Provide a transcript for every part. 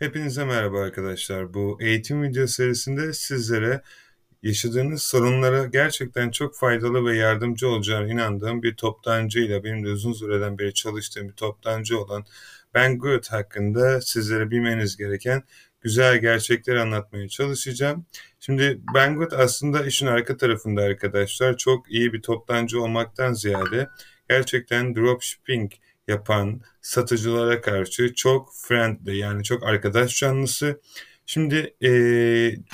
Hepinize merhaba arkadaşlar. Bu eğitim video serisinde sizlere yaşadığınız sorunlara gerçekten çok faydalı ve yardımcı olacağına inandığım bir toptancıyla benim de uzun süreden beri çalıştığım bir toptancı olan Ben Good hakkında sizlere bilmeniz gereken güzel gerçekleri anlatmaya çalışacağım. Şimdi Ben Good aslında işin arka tarafında arkadaşlar çok iyi bir toptancı olmaktan ziyade gerçekten dropshipping yapan satıcılara karşı çok friendly yani çok arkadaş canlısı. Şimdi e,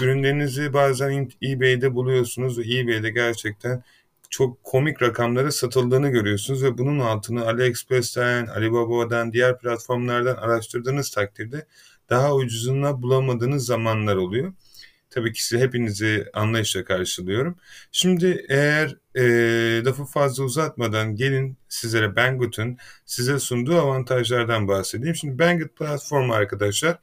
ürünlerinizi bazen eBay'de buluyorsunuz ve eBay'de gerçekten çok komik rakamlara satıldığını görüyorsunuz ve bunun altını AliExpress'ten, Alibaba'dan, diğer platformlardan araştırdığınız takdirde daha ucuzuna bulamadığınız zamanlar oluyor. Tabii ki hepinizi anlayışla karşılıyorum. Şimdi eğer e, lafı fazla uzatmadan gelin sizlere Banggood'un size sunduğu avantajlardan bahsedeyim. Şimdi Banggood platformu arkadaşlar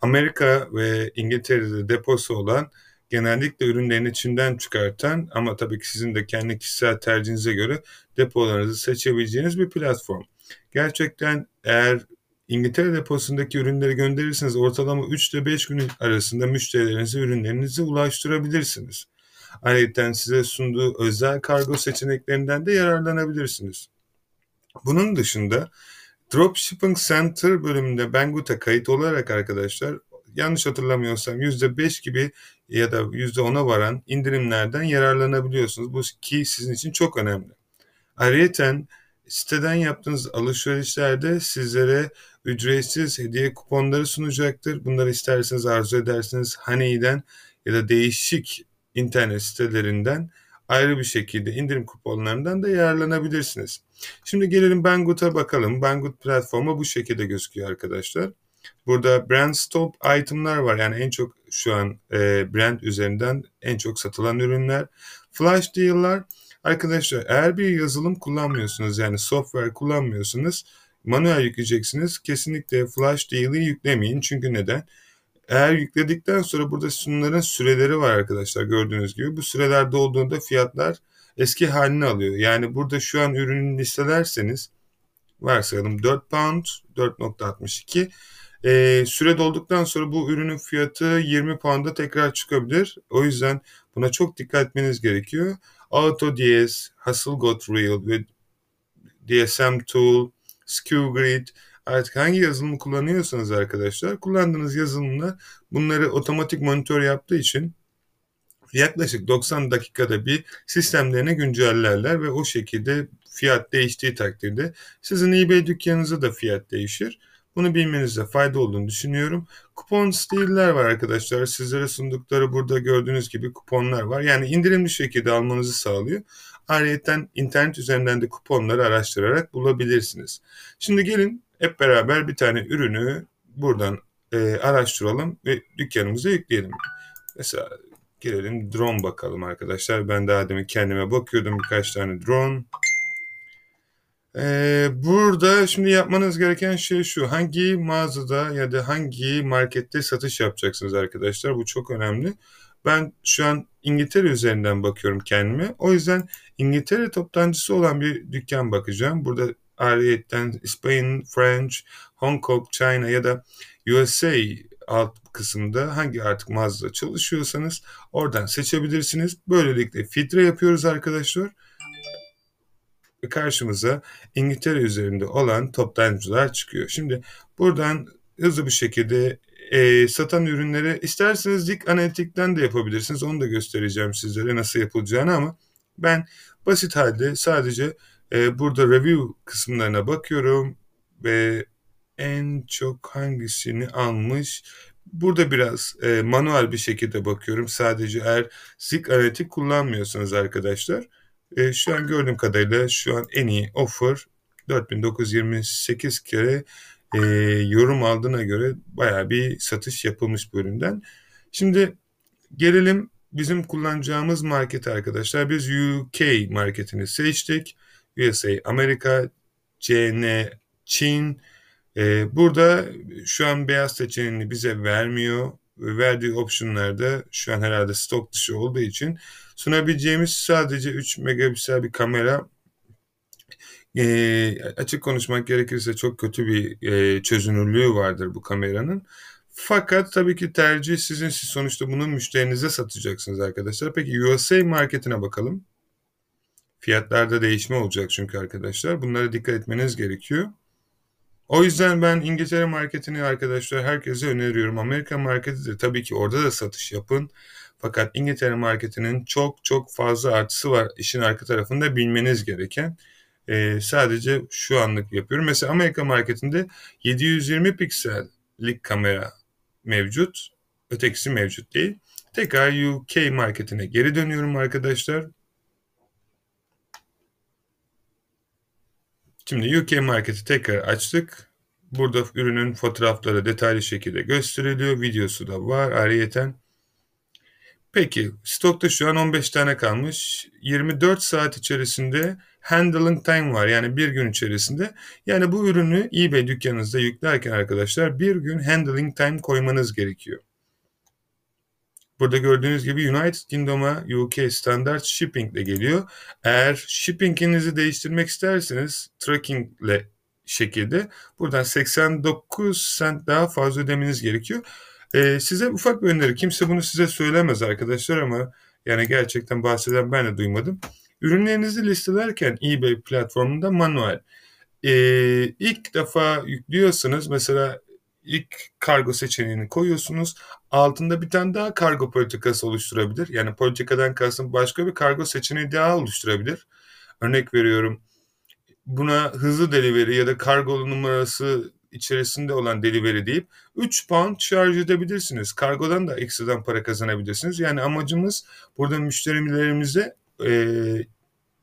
Amerika ve İngiltere'de deposu olan genellikle ürünlerini Çin'den çıkartan ama tabii ki sizin de kendi kişisel tercihinize göre depolarınızı seçebileceğiniz bir platform. Gerçekten eğer İngiltere deposundaki ürünleri gönderirseniz ortalama 3 ile 5 gün arasında müşterilerinize ürünlerinizi ulaştırabilirsiniz. Ayrıca size sunduğu özel kargo seçeneklerinden de yararlanabilirsiniz. Bunun dışında Dropshipping Center bölümünde Banggood'a kayıt olarak arkadaşlar yanlış hatırlamıyorsam %5 gibi ya da %10'a varan indirimlerden yararlanabiliyorsunuz. Bu ki sizin için çok önemli. Ayrıca siteden yaptığınız alışverişlerde sizlere ücretsiz hediye kuponları sunacaktır. Bunları isterseniz arzu ederseniz Honey'den ya da değişik internet sitelerinden ayrı bir şekilde indirim kuponlarından da yararlanabilirsiniz. Şimdi gelelim Banggood'a bakalım. Banggood platformu bu şekilde gözüküyor arkadaşlar. Burada brand stop item'lar var. Yani en çok şu an e, brand üzerinden en çok satılan ürünler. Flash deal'lar. Arkadaşlar eğer bir yazılım kullanmıyorsunuz yani software kullanmıyorsunuz manuel yükleyeceksiniz. Kesinlikle Flash Deal'i yüklemeyin. Çünkü neden? Eğer yükledikten sonra burada sunumların süreleri var arkadaşlar gördüğünüz gibi. Bu süreler dolduğunda fiyatlar eski halini alıyor. Yani burada şu an ürünü listelerseniz varsayalım 4 pound 4.62 e, süre dolduktan sonra bu ürünün fiyatı 20 pound'a tekrar çıkabilir. O yüzden buna çok dikkat etmeniz gerekiyor. AutoDS, Hasselgot Real ve DSM Tool, SkewGrid artık hangi yazılımı kullanıyorsanız arkadaşlar kullandığınız yazılımlar bunları otomatik monitör yaptığı için yaklaşık 90 dakikada bir sistemlerine güncellerler ve o şekilde fiyat değiştiği takdirde sizin eBay dükkanınızda da fiyat değişir. Bunu bilmenizde fayda olduğunu düşünüyorum. Kupon stiller var arkadaşlar. Sizlere sundukları burada gördüğünüz gibi kuponlar var. Yani indirimli şekilde almanızı sağlıyor. Ayrıca internet üzerinden de kuponları araştırarak bulabilirsiniz. Şimdi gelin hep beraber bir tane ürünü buradan e, araştıralım ve dükkanımıza yükleyelim. Mesela girelim drone bakalım arkadaşlar. Ben daha demin kendime bakıyordum birkaç tane drone. Ee, burada şimdi yapmanız gereken şey şu. Hangi mağazada ya da hangi markette satış yapacaksınız arkadaşlar? Bu çok önemli. Ben şu an İngiltere üzerinden bakıyorum kendime. O yüzden İngiltere toptancısı olan bir dükkan bakacağım. Burada ayrıyetten Spain, French, Hong Kong, China ya da USA alt kısımda hangi artık mağazada çalışıyorsanız oradan seçebilirsiniz. Böylelikle filtre yapıyoruz arkadaşlar karşımıza İngiltere üzerinde olan toptancılar çıkıyor. Şimdi buradan hızlı bir şekilde e, satan ürünleri isterseniz dik analitikten de yapabilirsiniz. Onu da göstereceğim sizlere nasıl yapılacağını ama ben basit halde sadece e, burada review kısımlarına bakıyorum ve en çok hangisini almış Burada biraz e, manuel bir şekilde bakıyorum. Sadece eğer Zik analitik kullanmıyorsanız arkadaşlar. E, şu an gördüğüm kadarıyla şu an en iyi offer 4928 kere e, yorum aldığına göre baya bir satış yapılmış bu üründen. Şimdi gelelim bizim kullanacağımız market arkadaşlar. Biz UK marketini seçtik. USA, Amerika, CN, Çin. Ee, burada şu an beyaz seçeneğini bize vermiyor. Verdiği opsiyonlarda şu an herhalde stok dışı olduğu için sunabileceğimiz sadece 3 megapiksel bir kamera e, açık konuşmak gerekirse çok kötü bir e, çözünürlüğü vardır bu kameranın. Fakat tabii ki tercih sizin. Siz sonuçta bunu müşterinize satacaksınız arkadaşlar. Peki USA marketine bakalım. Fiyatlarda değişme olacak çünkü arkadaşlar. Bunlara dikkat etmeniz gerekiyor. O yüzden ben İngiltere marketini arkadaşlar herkese öneriyorum. Amerika marketi de tabii ki orada da satış yapın. Fakat İngiltere marketinin çok çok fazla artısı var. İşin arka tarafında bilmeniz gereken. Ee, sadece şu anlık yapıyorum. Mesela Amerika marketinde 720 piksellik kamera mevcut. Ötekisi mevcut değil. Tekrar UK marketine geri dönüyorum arkadaşlar. Şimdi UK marketi tekrar açtık. Burada ürünün fotoğrafları detaylı şekilde gösteriliyor. Videosu da var ayrıyeten. Peki stokta şu an 15 tane kalmış. 24 saat içerisinde handling time var. Yani bir gün içerisinde. Yani bu ürünü eBay dükkanınızda yüklerken arkadaşlar bir gün handling time koymanız gerekiyor. Burada gördüğünüz gibi United Kingdom'a UK standart shipping ile geliyor. Eğer shippinginizi değiştirmek isterseniz tracking ile şekilde buradan 89 cent daha fazla ödemeniz gerekiyor. Ee, size ufak bir öneri. Kimse bunu size söylemez arkadaşlar ama yani gerçekten bahseden ben de duymadım. Ürünlerinizi listelerken eBay platformunda manuel. Ee, ilk defa yüklüyorsanız mesela ilk kargo seçeneğini koyuyorsunuz. Altında bir tane daha kargo politikası oluşturabilir. Yani politikadan kastım başka bir kargo seçeneği daha oluşturabilir. Örnek veriyorum buna hızlı delivery ya da kargo numarası içerisinde olan delivery deyip 3 pound şarj edebilirsiniz. Kargodan da ekstradan para kazanabilirsiniz. Yani amacımız burada müşterilerimize e,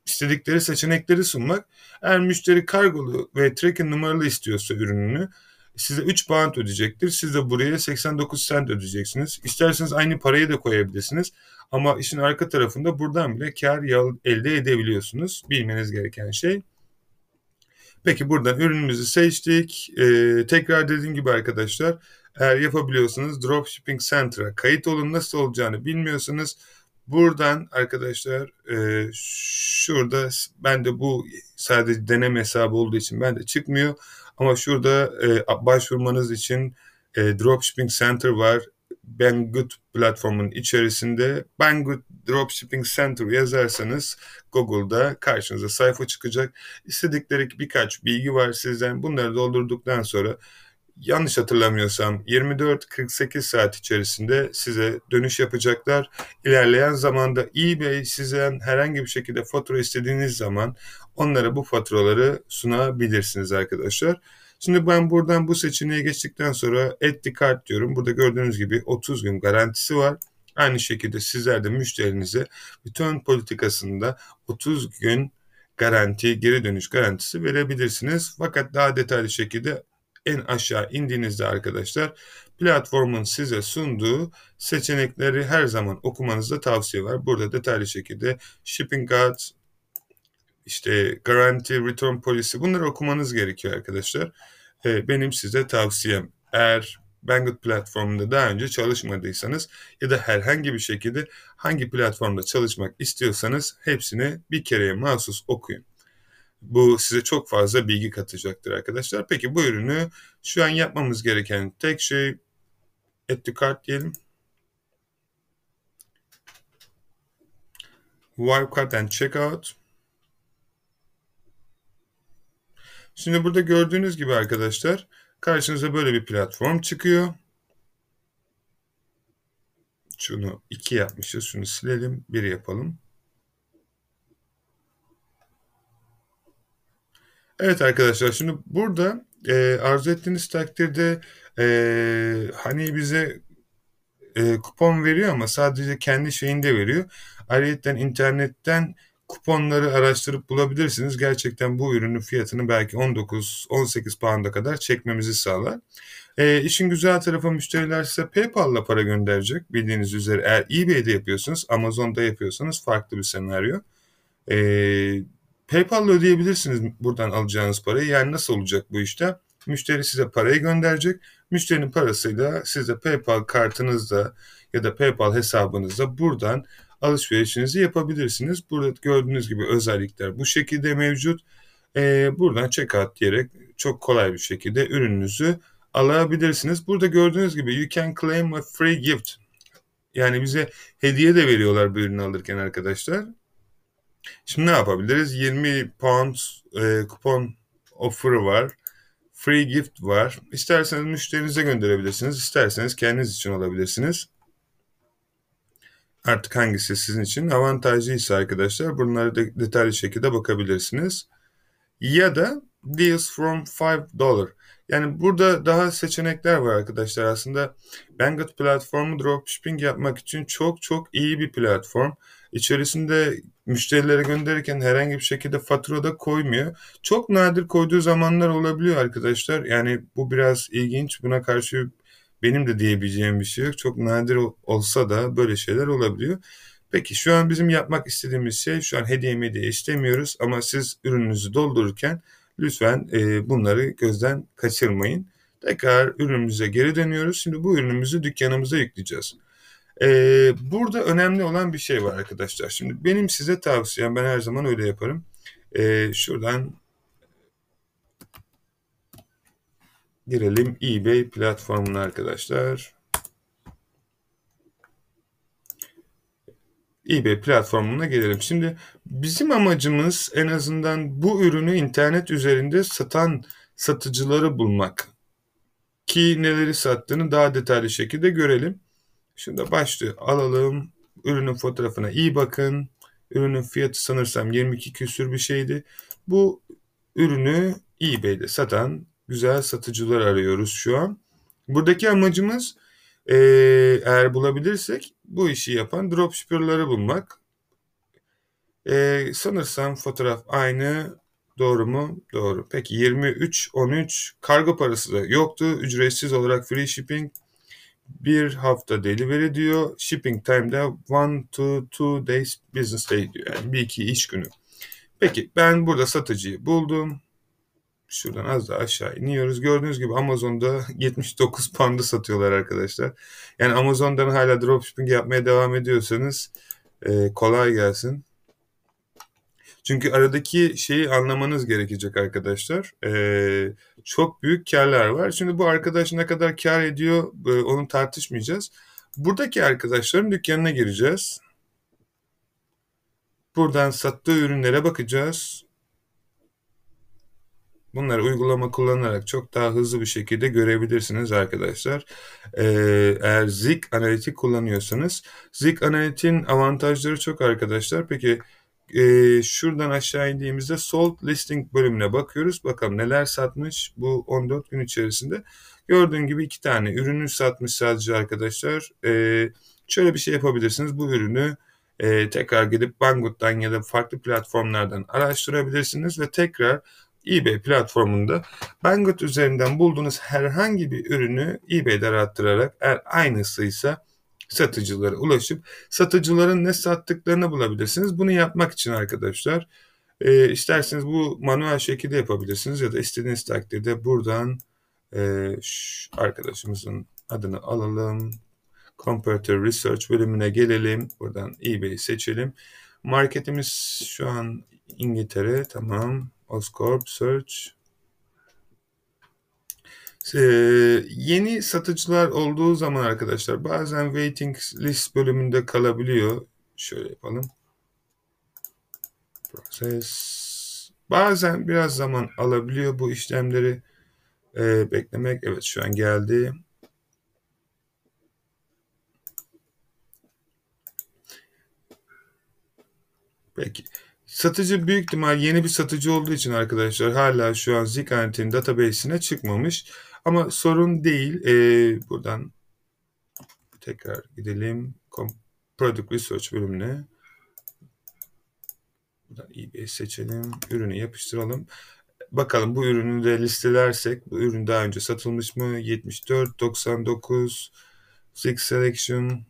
istedikleri seçenekleri sunmak. Eğer müşteri kargolu ve tracking numaralı istiyorsa ürününü size 3 pound ödeyecektir. Siz de buraya 89 cent ödeyeceksiniz. İsterseniz aynı parayı da koyabilirsiniz. Ama işin arka tarafında buradan bile kar elde edebiliyorsunuz. Bilmeniz gereken şey. Peki buradan ürünümüzü seçtik. Ee, tekrar dediğim gibi arkadaşlar eğer yapabiliyorsanız Dropshipping Center'a kayıt olun. Nasıl olacağını bilmiyorsanız buradan arkadaşlar e, şurada ben de bu sadece deneme hesabı olduğu için ben de çıkmıyor. Ama şurada e, başvurmanız için e, Dropshipping Center var. Banggood platformunun içerisinde Banggood Dropshipping Center yazarsanız Google'da karşınıza sayfa çıkacak. İstedikleri birkaç bilgi var sizden. Bunları doldurduktan sonra yanlış hatırlamıyorsam 24-48 saat içerisinde size dönüş yapacaklar. İlerleyen zamanda eBay sizden herhangi bir şekilde fatura istediğiniz zaman onlara bu faturaları sunabilirsiniz arkadaşlar. Şimdi ben buradan bu seçeneğe geçtikten sonra add the cart diyorum. Burada gördüğünüz gibi 30 gün garantisi var. Aynı şekilde sizler de müşterinize return politikasında 30 gün garanti, geri dönüş garantisi verebilirsiniz. Fakat daha detaylı şekilde en aşağı indiğinizde arkadaşlar platformun size sunduğu seçenekleri her zaman okumanızda tavsiye var. Burada detaylı şekilde shipping guide, işte guarantee, return policy bunları okumanız gerekiyor arkadaşlar. Ee, benim size tavsiyem eğer Banggood platformunda daha önce çalışmadıysanız ya da herhangi bir şekilde hangi platformda çalışmak istiyorsanız hepsini bir kereye mahsus okuyun. Bu size çok fazla bilgi katacaktır arkadaşlar. Peki bu ürünü şu an yapmamız gereken tek şey add to cart diyelim. Wildcard and checkout. Şimdi burada gördüğünüz gibi arkadaşlar karşınıza böyle bir platform çıkıyor. Şunu 2 yapmışız. Şunu silelim. 1 yapalım. Evet arkadaşlar şimdi burada e, arzu ettiğiniz takdirde e, hani bize e, kupon veriyor ama sadece kendi şeyinde veriyor. Ayrıca internetten kuponları araştırıp bulabilirsiniz. Gerçekten bu ürünün fiyatını belki 19-18 pound'a kadar çekmemizi sağlar. E, işin güzel tarafı müşteriler size PayPal'la para gönderecek. Bildiğiniz üzere eğer eBay'de yapıyorsanız, Amazon'da yapıyorsanız farklı bir senaryo. E, PayPal'la ödeyebilirsiniz buradan alacağınız parayı. Yani nasıl olacak bu işte? Müşteri size parayı gönderecek. Müşterinin parasıyla siz de PayPal kartınızda ya da PayPal hesabınızda buradan alışverişinizi yapabilirsiniz. Burada gördüğünüz gibi özellikler bu şekilde mevcut. Ee, buradan checkout diyerek çok kolay bir şekilde ürününüzü alabilirsiniz. Burada gördüğünüz gibi you can claim a free gift. Yani bize hediye de veriyorlar bu ürünü alırken arkadaşlar. Şimdi ne yapabiliriz? 20 pound e, kupon offer'ı var. Free gift var. İsterseniz müşterinize gönderebilirsiniz. İsterseniz kendiniz için alabilirsiniz. Artık hangisi sizin için avantajlıysa arkadaşlar bunları de detaylı şekilde bakabilirsiniz. Ya da deals from 5 dollar. Yani burada daha seçenekler var arkadaşlar aslında. Banggood platformu dropshipping yapmak için çok çok iyi bir platform. İçerisinde müşterilere gönderirken herhangi bir şekilde fatura da koymuyor. Çok nadir koyduğu zamanlar olabiliyor arkadaşlar. Yani bu biraz ilginç. Buna karşı benim de diyebileceğim bir şey yok. Çok nadir olsa da böyle şeyler olabiliyor. Peki şu an bizim yapmak istediğimiz şey şu an hediye hediye istemiyoruz ama siz ürününüzü doldururken lütfen e, bunları gözden kaçırmayın. Tekrar ürünümüze geri dönüyoruz. Şimdi bu ürünümüzü dükkanımıza yükleyeceğiz. Ee, burada önemli olan bir şey var arkadaşlar. Şimdi benim size tavsiyem ben her zaman öyle yaparım. Ee, şuradan girelim eBay platformuna arkadaşlar. eBay platformuna gelelim. Şimdi bizim amacımız en azından bu ürünü internet üzerinde satan satıcıları bulmak. Ki neleri sattığını daha detaylı şekilde görelim. Şimdi başlığı alalım. Ürünün fotoğrafına iyi bakın. Ürünün fiyatı sanırsam 22 küsür bir şeydi. Bu ürünü eBay'de satan güzel satıcılar arıyoruz şu an. Buradaki amacımız e, eğer bulabilirsek bu işi yapan dropshipper'ları bulmak. E, sanırsam fotoğraf aynı. Doğru mu? Doğru. Peki 23 13 kargo parası da yoktu. Ücretsiz olarak free shipping bir hafta delivery diyor. Shipping time'da one to two days business day diyor. Yani bir iki iş günü. Peki ben burada satıcıyı buldum. Şuradan az daha aşağı iniyoruz. Gördüğünüz gibi Amazon'da 79 pound'a satıyorlar arkadaşlar. Yani Amazon'dan hala dropshipping yapmaya devam ediyorsanız e, kolay gelsin. Çünkü aradaki şeyi anlamanız gerekecek arkadaşlar. Ee, çok büyük karlar var. Şimdi bu arkadaş ne kadar kar ediyor e, onu tartışmayacağız. Buradaki arkadaşların dükkanına gireceğiz. Buradan sattığı ürünlere bakacağız. Bunları uygulama kullanarak çok daha hızlı bir şekilde görebilirsiniz arkadaşlar. Ee, eğer Zik Analitik kullanıyorsanız. Zik Analitik'in avantajları çok arkadaşlar. Peki e, şuradan aşağı indiğimizde sold listing bölümüne bakıyoruz. Bakalım neler satmış bu 14 gün içerisinde. Gördüğün gibi iki tane ürünü satmış sadece arkadaşlar. E, şöyle bir şey yapabilirsiniz. Bu ürünü e, tekrar gidip Banggood'dan ya da farklı platformlardan araştırabilirsiniz ve tekrar eBay platformunda Banggood üzerinden bulduğunuz herhangi bir ürünü eBay'de arattırarak eğer aynısıysa satıcılara ulaşıp satıcıların ne sattıklarını bulabilirsiniz. Bunu yapmak için arkadaşlar e, isterseniz bu manuel şekilde yapabilirsiniz ya da istediğiniz takdirde buradan e, arkadaşımızın adını alalım. Comparative Research bölümüne gelelim. Buradan eBay seçelim. Marketimiz şu an İngiltere. Tamam. Oscorp Search. Ee, yeni satıcılar olduğu zaman arkadaşlar bazen waiting list bölümünde kalabiliyor. Şöyle yapalım. Proses. Bazen biraz zaman alabiliyor bu işlemleri e, beklemek. Evet şu an geldi. Peki. Satıcı büyük ihtimal yeni bir satıcı olduğu için arkadaşlar hala şu an Zikant'in database'ine çıkmamış. Ama sorun değil. Ee, buradan tekrar gidelim. Product Research bölümüne. Buradan eBay seçelim. Ürünü yapıştıralım. Bakalım bu ürünü de listelersek bu ürün daha önce satılmış mı? 74, 99, Six Selection,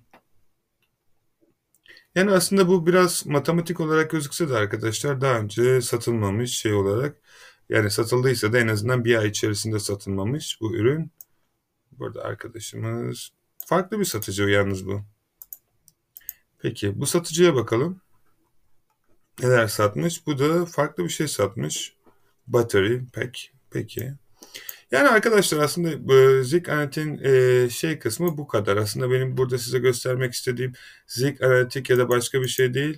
yani aslında bu biraz matematik olarak gözükse de arkadaşlar daha önce satılmamış şey olarak yani satıldıysa da en azından bir ay içerisinde satılmamış bu ürün. Burada arkadaşımız farklı bir satıcı yalnız bu. Peki bu satıcıya bakalım. Neler satmış? Bu da farklı bir şey satmış. Battery pack. Peki. Yani arkadaşlar aslında e, Zik Analitik'in e, şey kısmı bu kadar. Aslında benim burada size göstermek istediğim Zik Analitik ya da başka bir şey değil.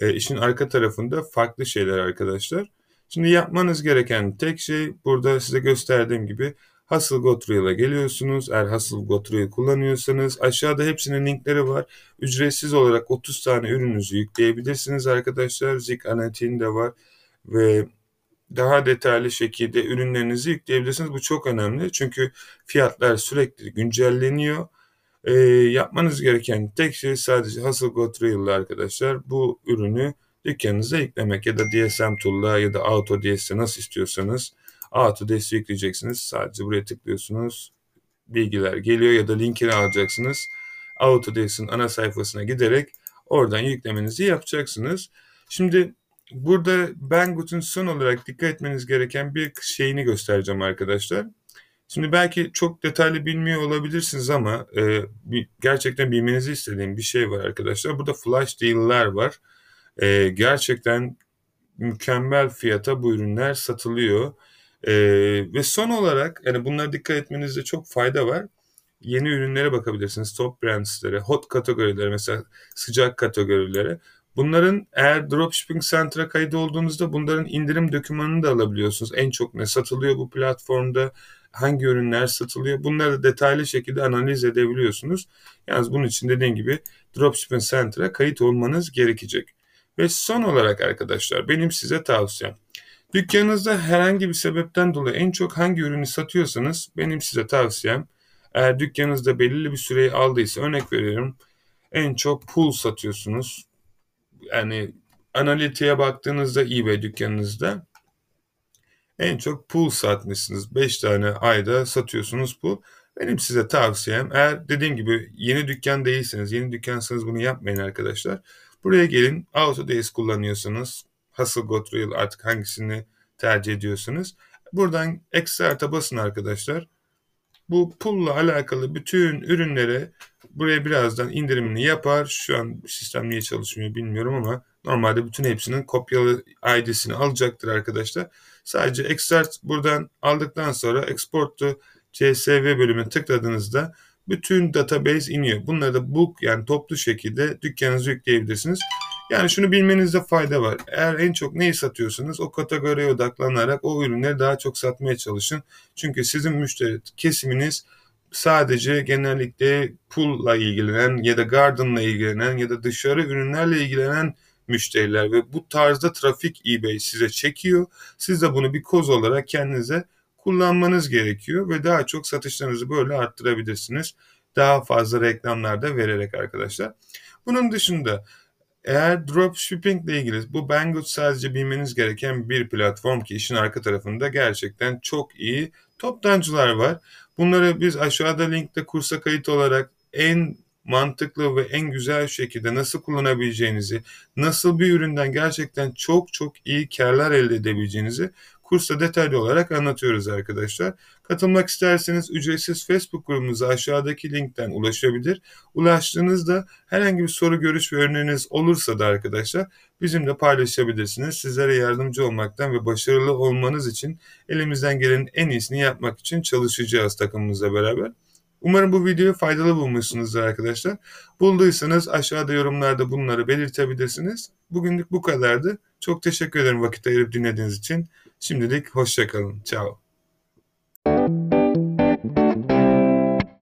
E, işin arka tarafında farklı şeyler arkadaşlar. Şimdi yapmanız gereken tek şey burada size gösterdiğim gibi Go geliyorsunuz. Eğer Go kullanıyorsanız aşağıda hepsinin linkleri var. Ücretsiz olarak 30 tane ürününüzü yükleyebilirsiniz arkadaşlar. Zik Analitik'in de var ve daha detaylı şekilde ürünlerinizi yükleyebilirsiniz. Bu çok önemli çünkü fiyatlar sürekli güncelleniyor. E, yapmanız gereken tek şey sadece Hasselblad Real'la arkadaşlar bu ürünü dükkanınıza yüklemek ya da DSM Tool'la ya da AutoDS'e nasıl istiyorsanız AutoDS yükleyeceksiniz. Sadece buraya tıklıyorsunuz. Bilgiler geliyor ya da linkini alacaksınız. AutoDS'in ana sayfasına giderek oradan yüklemenizi yapacaksınız. Şimdi Burada Banggood'un son olarak dikkat etmeniz gereken bir şeyini göstereceğim arkadaşlar. Şimdi belki çok detaylı bilmiyor olabilirsiniz ama e, gerçekten bilmenizi istediğim bir şey var arkadaşlar. Burada flash deal'ler var. E, gerçekten mükemmel fiyata bu ürünler satılıyor. E, ve son olarak yani bunlara dikkat etmenizde çok fayda var. Yeni ürünlere bakabilirsiniz. Top brandslere, hot kategorilere mesela sıcak kategorilere. Bunların eğer Dropshipping Center'a kayıt olduğunuzda bunların indirim dokümanını da alabiliyorsunuz. En çok ne satılıyor bu platformda, hangi ürünler satılıyor bunları da detaylı şekilde analiz edebiliyorsunuz. Yalnız bunun için dediğim gibi Dropshipping Center'a kayıt olmanız gerekecek. Ve son olarak arkadaşlar benim size tavsiyem. Dükkanınızda herhangi bir sebepten dolayı en çok hangi ürünü satıyorsanız benim size tavsiyem eğer dükkanınızda belirli bir süreyi aldıysa örnek veriyorum en çok pool satıyorsunuz yani analitiğe baktığınızda eBay dükkanınızda en çok pool satmışsınız. 5 tane ayda satıyorsunuz pool. Benim size tavsiyem eğer dediğim gibi yeni dükkan değilseniz, yeni dükkansanız bunu yapmayın arkadaşlar. Buraya gelin Autodesk kullanıyorsanız Got Real artık hangisini tercih ediyorsanız. Buradan Excert'a basın arkadaşlar. Bu pulla alakalı bütün ürünlere Buraya birazdan indirimini yapar. Şu an sistem niye çalışmıyor bilmiyorum ama normalde bütün hepsinin kopyalı ID'sini alacaktır arkadaşlar. Sadece extract buradan aldıktan sonra export to CSV bölümüne tıkladığınızda bütün database iniyor. Bunları da bulk yani toplu şekilde dükkanınıza yükleyebilirsiniz. Yani şunu bilmenizde fayda var. Eğer en çok neyi satıyorsanız o kategoriye odaklanarak o ürünleri daha çok satmaya çalışın. Çünkü sizin müşteri kesiminiz sadece genellikle pool'la ilgilenen ya da garden'la ilgilenen ya da dışarı ürünlerle ilgilenen müşteriler ve bu tarzda trafik eBay size çekiyor. Siz de bunu bir koz olarak kendinize kullanmanız gerekiyor ve daha çok satışlarınızı böyle arttırabilirsiniz. Daha fazla reklamlar da vererek arkadaşlar. Bunun dışında eğer dropshipping ile ilgili bu Banggood sadece bilmeniz gereken bir platform ki işin arka tarafında gerçekten çok iyi toptancılar var. Bunları biz aşağıda linkte kursa kayıt olarak en mantıklı ve en güzel şekilde nasıl kullanabileceğinizi, nasıl bir üründen gerçekten çok çok iyi karlar elde edebileceğinizi kursta detaylı olarak anlatıyoruz arkadaşlar. Katılmak isterseniz ücretsiz Facebook grubumuza aşağıdaki linkten ulaşabilir. Ulaştığınızda herhangi bir soru, görüş ve öneriniz olursa da arkadaşlar bizimle paylaşabilirsiniz. Sizlere yardımcı olmaktan ve başarılı olmanız için elimizden gelenin en iyisini yapmak için çalışacağız takımımızla beraber. Umarım bu videoyu faydalı bulmuşsunuzdur arkadaşlar. Bulduysanız aşağıda yorumlarda bunları belirtebilirsiniz. Bugünlük bu kadardı. Çok teşekkür ederim vakit ayırıp dinlediğiniz için. Şimdilik hoşçakalın. Ciao.